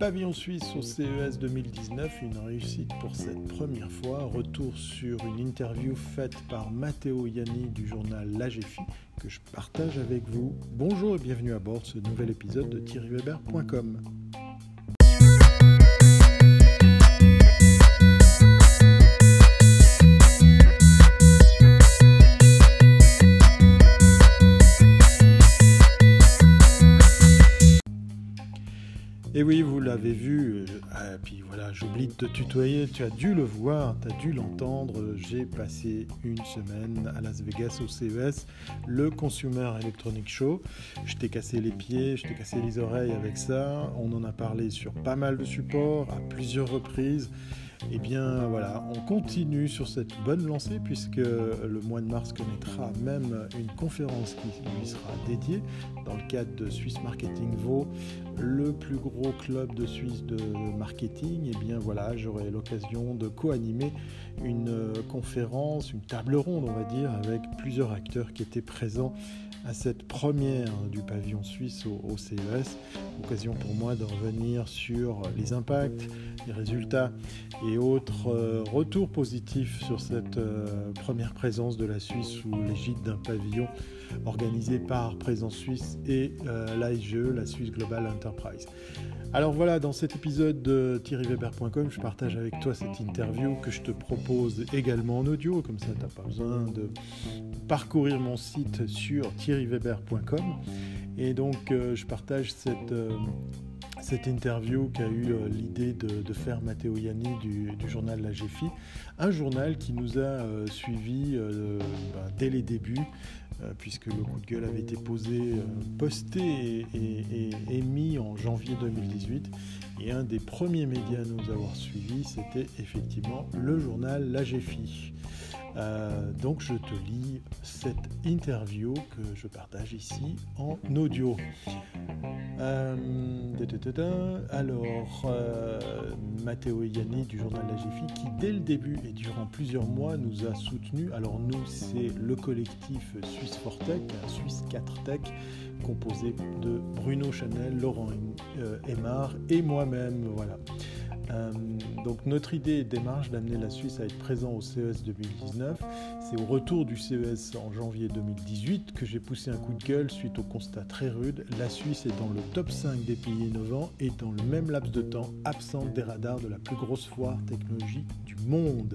Pavillon suisse au CES 2019, une réussite pour cette première fois. Retour sur une interview faite par Matteo Yanni du journal L'AGFI que je partage avec vous. Bonjour et bienvenue à bord ce nouvel épisode de thierryweber.com. vu, euh, ah, puis voilà, j'oublie de te tutoyer, tu as dû le voir, tu as dû l'entendre, j'ai passé une semaine à Las Vegas au CES, le Consumer Electronic Show. Je t'ai cassé les pieds, je t'ai cassé les oreilles avec ça, on en a parlé sur pas mal de supports, à plusieurs reprises. Eh bien voilà, on continue sur cette bonne lancée puisque le mois de mars connaîtra même une conférence qui lui sera dédiée dans le cadre de Swiss Marketing Vaud, le plus gros club de Suisse de marketing. Et eh bien voilà, j'aurai l'occasion de co-animer une conférence, une table ronde on va dire, avec plusieurs acteurs qui étaient présents à cette première du pavillon suisse au, CES. Occasion pour moi de revenir sur les impacts, les résultats et autres euh, retours positifs sur cette euh, première présence de la Suisse sous l'égide d'un pavillon organisé par Présence Suisse et euh, l'AIGE, la Suisse Global Enterprise. Alors voilà, dans cet épisode de thierryweber.com, je partage avec toi cette interview que je te propose également en audio, comme ça tu n'as pas besoin de parcourir mon site sur thierryweber.com. Et donc euh, je partage cette, euh, cette interview qu'a eu euh, l'idée de, faire Matteo Yanni du, journal La GFI, un journal qui nous a suivis ben, dès les débuts puisque le coup de gueule avait été posé, euh, posté et, émis en janvier 2018. Et un des premiers médias à nous avoir suivis, c'était effectivement le journal La GFI. Euh, donc je te lis cette interview que je partage ici en audio. Euh, alors, euh, Matteo Yanni du journal La GFI qui dès le début et durant plusieurs mois nous a soutenus. Alors nous c'est le collectif Suisse Fortech, Suisse 4 Tech, composé de Bruno Chanel, Laurent Aymar et moi-même. Voilà. Euh, donc notre idée et démarche d'amener la Suisse à être présent au CES 2019, c'est au retour du CES en janvier 2018 que j'ai poussé un coup de gueule suite au constat très rude. La Suisse est dans le top 5 des pays innovants et dans le même laps de temps absente des radars de la plus grosse foire technologique du monde.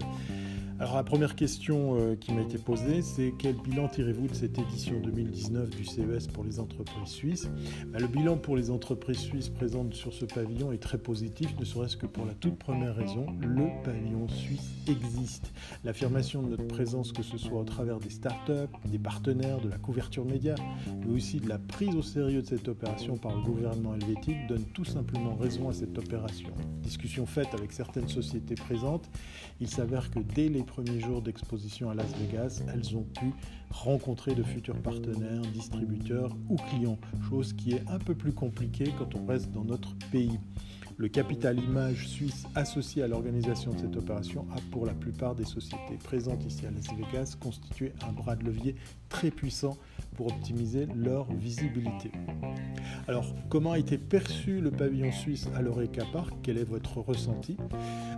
Alors la première question euh, qui m'a été posée, c'est quel bilan tirez-vous de cette édition 2019 du CES pour les entreprises suisses? Bah, Le bilan pour les entreprises suisses présentes sur ce pavillon est très positif, ne serait-ce que pour la toute première raison, le pavillon suisse existe. L'affirmation de notre présence, que ce soit au travers des startups, des partenaires, de la couverture média, mais aussi de la prise au sérieux de cette opération par le gouvernement helvétique, donne tout simplement raison à cette opération. Discussion faite avec certaines sociétés présentes, il s'avère que dès les premiers jours d'exposition à Las Vegas, elles ont pu rencontrer de futurs partenaires, distributeurs ou clients, chose qui est un peu plus compliquée quand on reste dans notre pays. Le capital image suisse associé à l'organisation de cette opération a pour la plupart des sociétés présentes ici à Las Vegas constitué un bras de levier très puissant pour optimiser leur visibilité. Alors, comment a été perçu le pavillon suisse à l'Oreca Park? Quel est votre ressenti?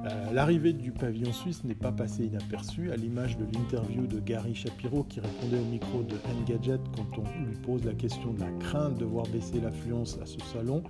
Euh, L'arrivée du pavillon suisse n'est pas passée inaperçue, à l'image de l'interview de Gary Shapiro qui répondait au micro de Engadget quand on lui pose la question de la crainte de voir baisser l'affluence à ce salon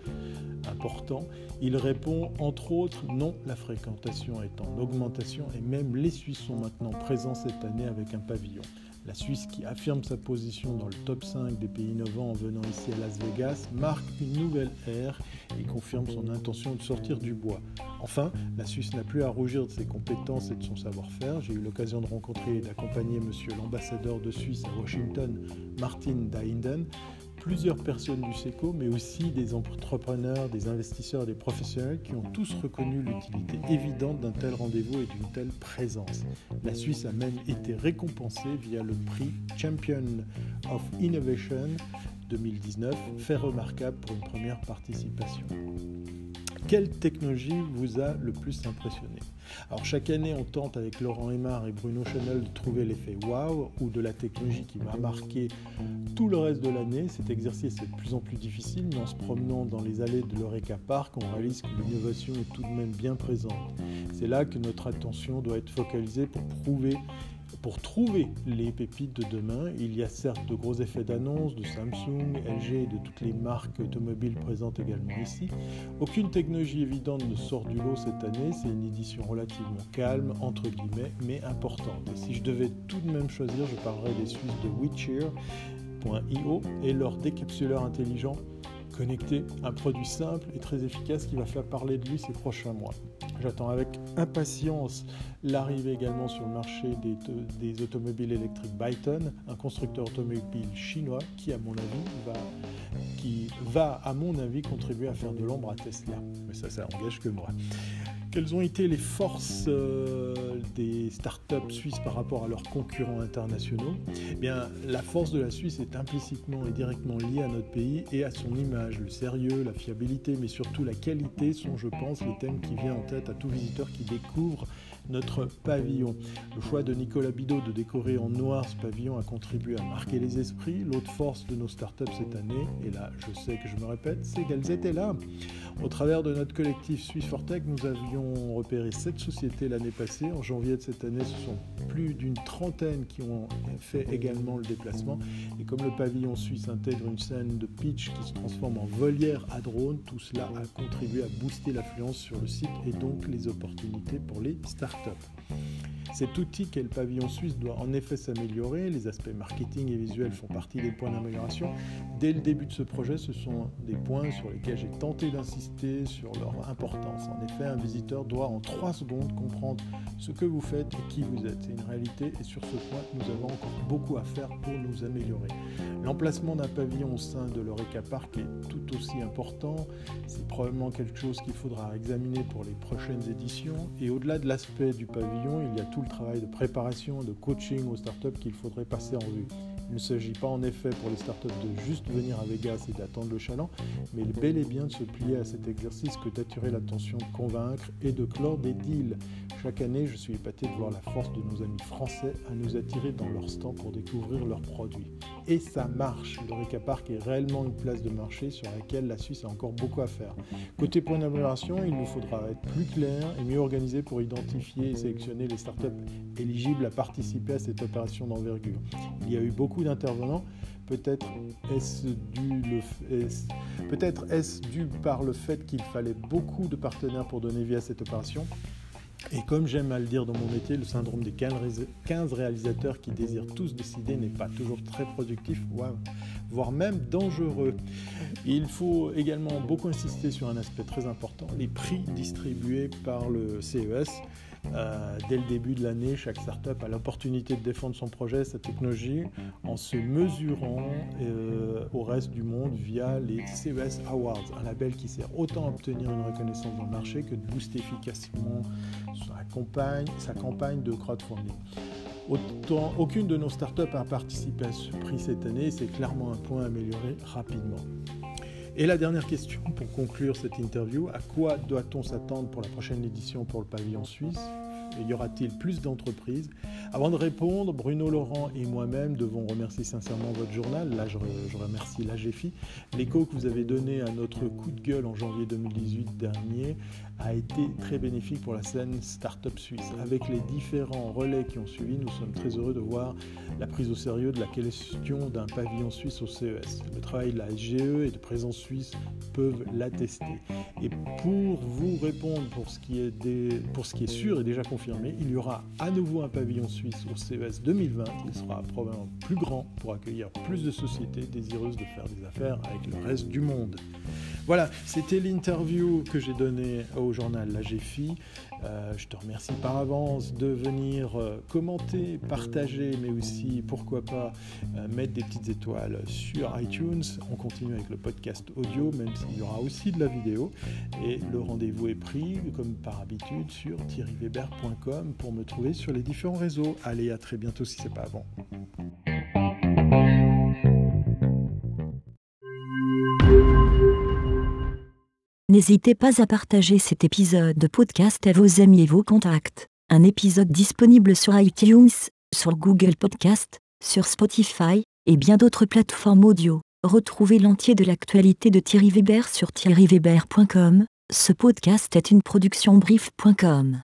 important. Il répond entre autres non, la fréquentation est en augmentation et même les Suisses sont maintenant présents cette année avec un pavillon. La Suisse, qui affirme sa position dans le top 5 des pays innovants en venant ici à Las Vegas, marque une nouvelle ère et confirme son intention de sortir du bois. Enfin, la Suisse n'a plus à rougir de ses compétences et de son savoir-faire. J'ai eu l'occasion de rencontrer et d'accompagner monsieur l'ambassadeur de Suisse à Washington, Martin Dainden, plusieurs personnes du SECO, mais aussi des entrepreneurs, des investisseurs des professionnels qui ont tous reconnu l'utilité évidente d'un tel rendez-vous et d'une telle présence. La Suisse a même été récompensée via le prix Champion of Innovation 2019, fait remarquable pour une première participation. Quelle technologie vous a le plus impressionné? Alors chaque année, on tente avec Laurent Aymar et Bruno Chanel de trouver l'effet wow ou de la technologie qui va marquer tout le reste de l'année. Cet exercice est de plus en plus difficile, mais en se promenant dans les allées de l'Eureka Park, on réalise que l'innovation est tout de même bien présente. C'est là que notre attention doit être focalisée pour prouver pour trouver les pépites de demain, il y a certes de gros effets d'annonce de Samsung, LG et de toutes les marques automobiles présentes également ici. Aucune technologie évidente ne sort du lot cette année, c'est une édition relativement calme, entre guillemets, mais importante. Et si je devais tout de même choisir, je parlerais des Suisses de Witcher.io et leur décapsuleur intelligent connecté, un produit simple et très efficace qui va faire parler de lui ces prochains mois. J'attends avec impatience l'arrivée également sur le marché des, automobiles électriques Byton, un constructeur automobile chinois qui, à mon avis, va, qui va, à mon avis, contribuer à faire de l'ombre à Tesla. Mais ça, ça engage que moi. Quelles ont été les forces euh, des startups suisses par rapport à leurs concurrents internationaux? Eh bien, La force de la Suisse est implicitement et directement liée à notre pays et à son image. Le sérieux, la fiabilité, mais surtout la qualité sont, je pense, les thèmes qui viennent en tête à tout visiteur qui découvre notre pavillon. Le choix de Nicolas Bidot de décorer en noir ce pavillon a contribué à marquer les esprits. L'autre force de nos startups cette année, et là je sais que je me répète, c'est qu'elles étaient là. Au travers de notre collectif Suisse Fortech, nous avions repéré sept sociétés l'année passée. En janvier de cette année, ce sont plus d'une trentaine qui ont fait également le déplacement. Et comme le pavillon suisse intègre une scène de pitch qui se transforme en volière à drone, tout cela a contribué à booster l'affluence sur le site et donc les opportunités pour les startups. Cet outil qu'est le pavillon suisse doit en effet s'améliorer. Les aspects marketing et visuels font partie des points d'amélioration. Dès le début de ce projet, ce sont des points sur lesquels j'ai tenté d'insister sur leur importance. En effet, un visiteur doit en 3 secondes comprendre ce que vous faites et qui vous êtes. C'est une réalité et sur ce point, nous avons encore beaucoup à faire pour nous améliorer. L'emplacement d'un pavillon au sein de l'Eureka Park est tout aussi important. C'est probablement quelque chose qu'il faudra examiner pour les prochaines éditions. Et au-delà de l'aspect du pavillon, il y a tout le travail de préparation, de coaching aux startups qu'il faudrait passer en vue. Il ne s'agit pas en effet pour les startups de juste venir à Vegas et d'attendre le chaland, mais bel et bien de se plier à cet exercice que d'attirer l'attention, de convaincre et de clore des deals. Chaque année, je suis épaté de voir la force de nos amis français à nous attirer dans leur stand pour découvrir leurs produits. Et ça marche. Le Park est réellement une place de marché sur laquelle la Suisse a encore beaucoup à faire. Côté point d'amélioration, il nous faudra être plus clair et mieux organisé pour identifier et sélectionner les startups éligibles à participer à cette opération d'envergure. Il y a eu beaucoup d'intervenants. Peut-être est-ce dû par le fait qu'il fallait beaucoup de partenaires pour donner vie à cette opération? Et comme j'aime à le dire dans mon métier, le syndrome des 15 réalisateurs qui désirent tous décider n'est pas toujours très productif, voire même dangereux. Il faut également beaucoup insister sur un aspect très important, les prix distribués par le CES. Euh, dès le début de l'année, chaque startup a l'opportunité de défendre son projet, sa technologie, en se mesurant euh, au reste du monde via les CES Awards, un label qui sert autant à obtenir une reconnaissance dans le marché que de booster efficacement sa campagne, de crowdfunding. Aucune de nos startups a participé à ce prix cette année, c'est clairement un point à améliorer rapidement. Et la dernière question pour conclure cette interview, à quoi doit-on s'attendre pour la prochaine édition pour le pavillon suisse? Y aura-t-il plus d'entreprises? Avant de répondre, Bruno Laurent et moi-même devons remercier sincèrement votre journal. Là, je, remercie l'AGFI. L'écho que vous avez donné à notre coup de gueule en janvier 2018 dernier a été très bénéfique pour la scène Startup Suisse. Avec les différents relais qui ont suivi, nous sommes très heureux de voir la prise au sérieux de la question d'un pavillon suisse au CES. Le travail de la SGE et de présence suisse peuvent l'attester. Et pour vous répondre pour ce qui est, pour ce qui est sûr et déjà confirmé, il y aura à nouveau un pavillon suisse au CES 2020. Il sera probablement plus grand pour accueillir plus de sociétés désireuses de faire des affaires avec le reste du monde. Voilà, c'était l'interview que j'ai donnée au journal La GFI. Euh, je te remercie par avance de venir euh, commenter, partager, mais aussi, pourquoi pas, euh, mettre des petites étoiles sur iTunes. On continue avec le podcast audio, même s'il y aura aussi de la vidéo. Et le rendez-vous est pris, comme par habitude, sur thierryweber.com pour me trouver sur les différents réseaux. Allez, à très bientôt si ce n'est pas avant. N'hésitez pas à partager cet épisode de podcast à vos amis et vos contacts. Un épisode disponible sur iTunes, sur Google Podcast, sur Spotify et bien d'autres plateformes audio. Retrouvez l'entier de l'actualité de Thierry Weber sur thierryweber.com. Ce podcast est une production brief.com.